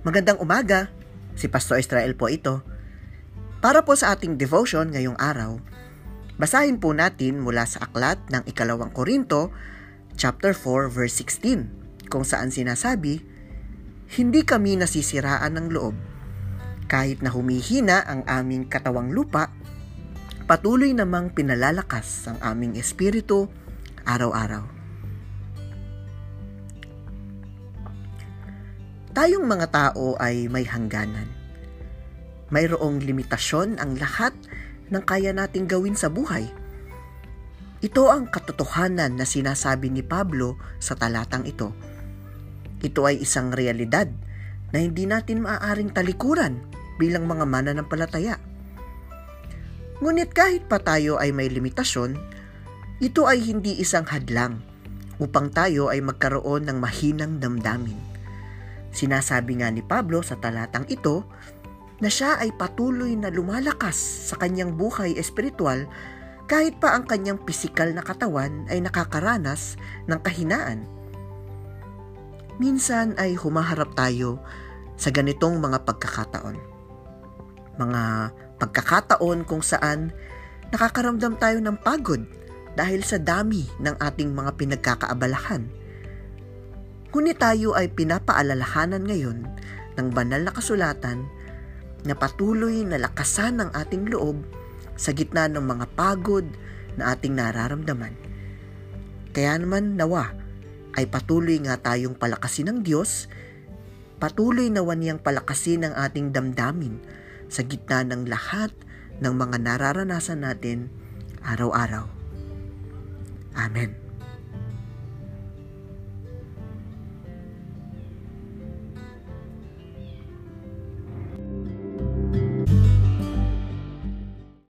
Magandang umaga. Si Pastor Israel po ito. Para po sa ating devotion ngayong araw, basahin po natin mula sa aklat ng ikalawang Korinto, chapter 4, verse 16, kung saan sinasabi, Hindi kami nasisiraan ng loob. Kahit na humihina ang aming katawang lupa, patuloy namang pinalalakas ang aming espiritu araw-araw. Tayong mga tao ay may hangganan. Mayroong limitasyon ang lahat ng kaya nating gawin sa buhay. Ito ang katotohanan na sinasabi ni Pablo sa talatang ito. Ito ay isang realidad na hindi natin maaaring talikuran bilang mga mananampalataya. Ngunit kahit pa tayo ay may limitasyon, ito ay hindi isang hadlang upang tayo ay magkaroon ng mahinang damdamin. Sinasabi nga ni Pablo sa talatang ito na siya ay patuloy na lumalakas sa kanyang buhay espiritual kahit pa ang kanyang pisikal na katawan ay nakakaranas ng kahinaan. Minsan ay humaharap tayo sa ganitong mga pagkakataon. Mga pagkakataon kung saan nakakaramdam tayo ng pagod dahil sa dami ng ating mga pinagkakaabalahan Ngunit tayo ay pinapaalalahanan ngayon ng banal na kasulatan na patuloy na lakasan ang ating loob sa gitna ng mga pagod na ating nararamdaman. Kaya naman nawa ay patuloy nga tayong palakasin ng Diyos, patuloy nawa niyang palakasin ang ating damdamin sa gitna ng lahat ng mga nararanasan natin araw-araw. Amen.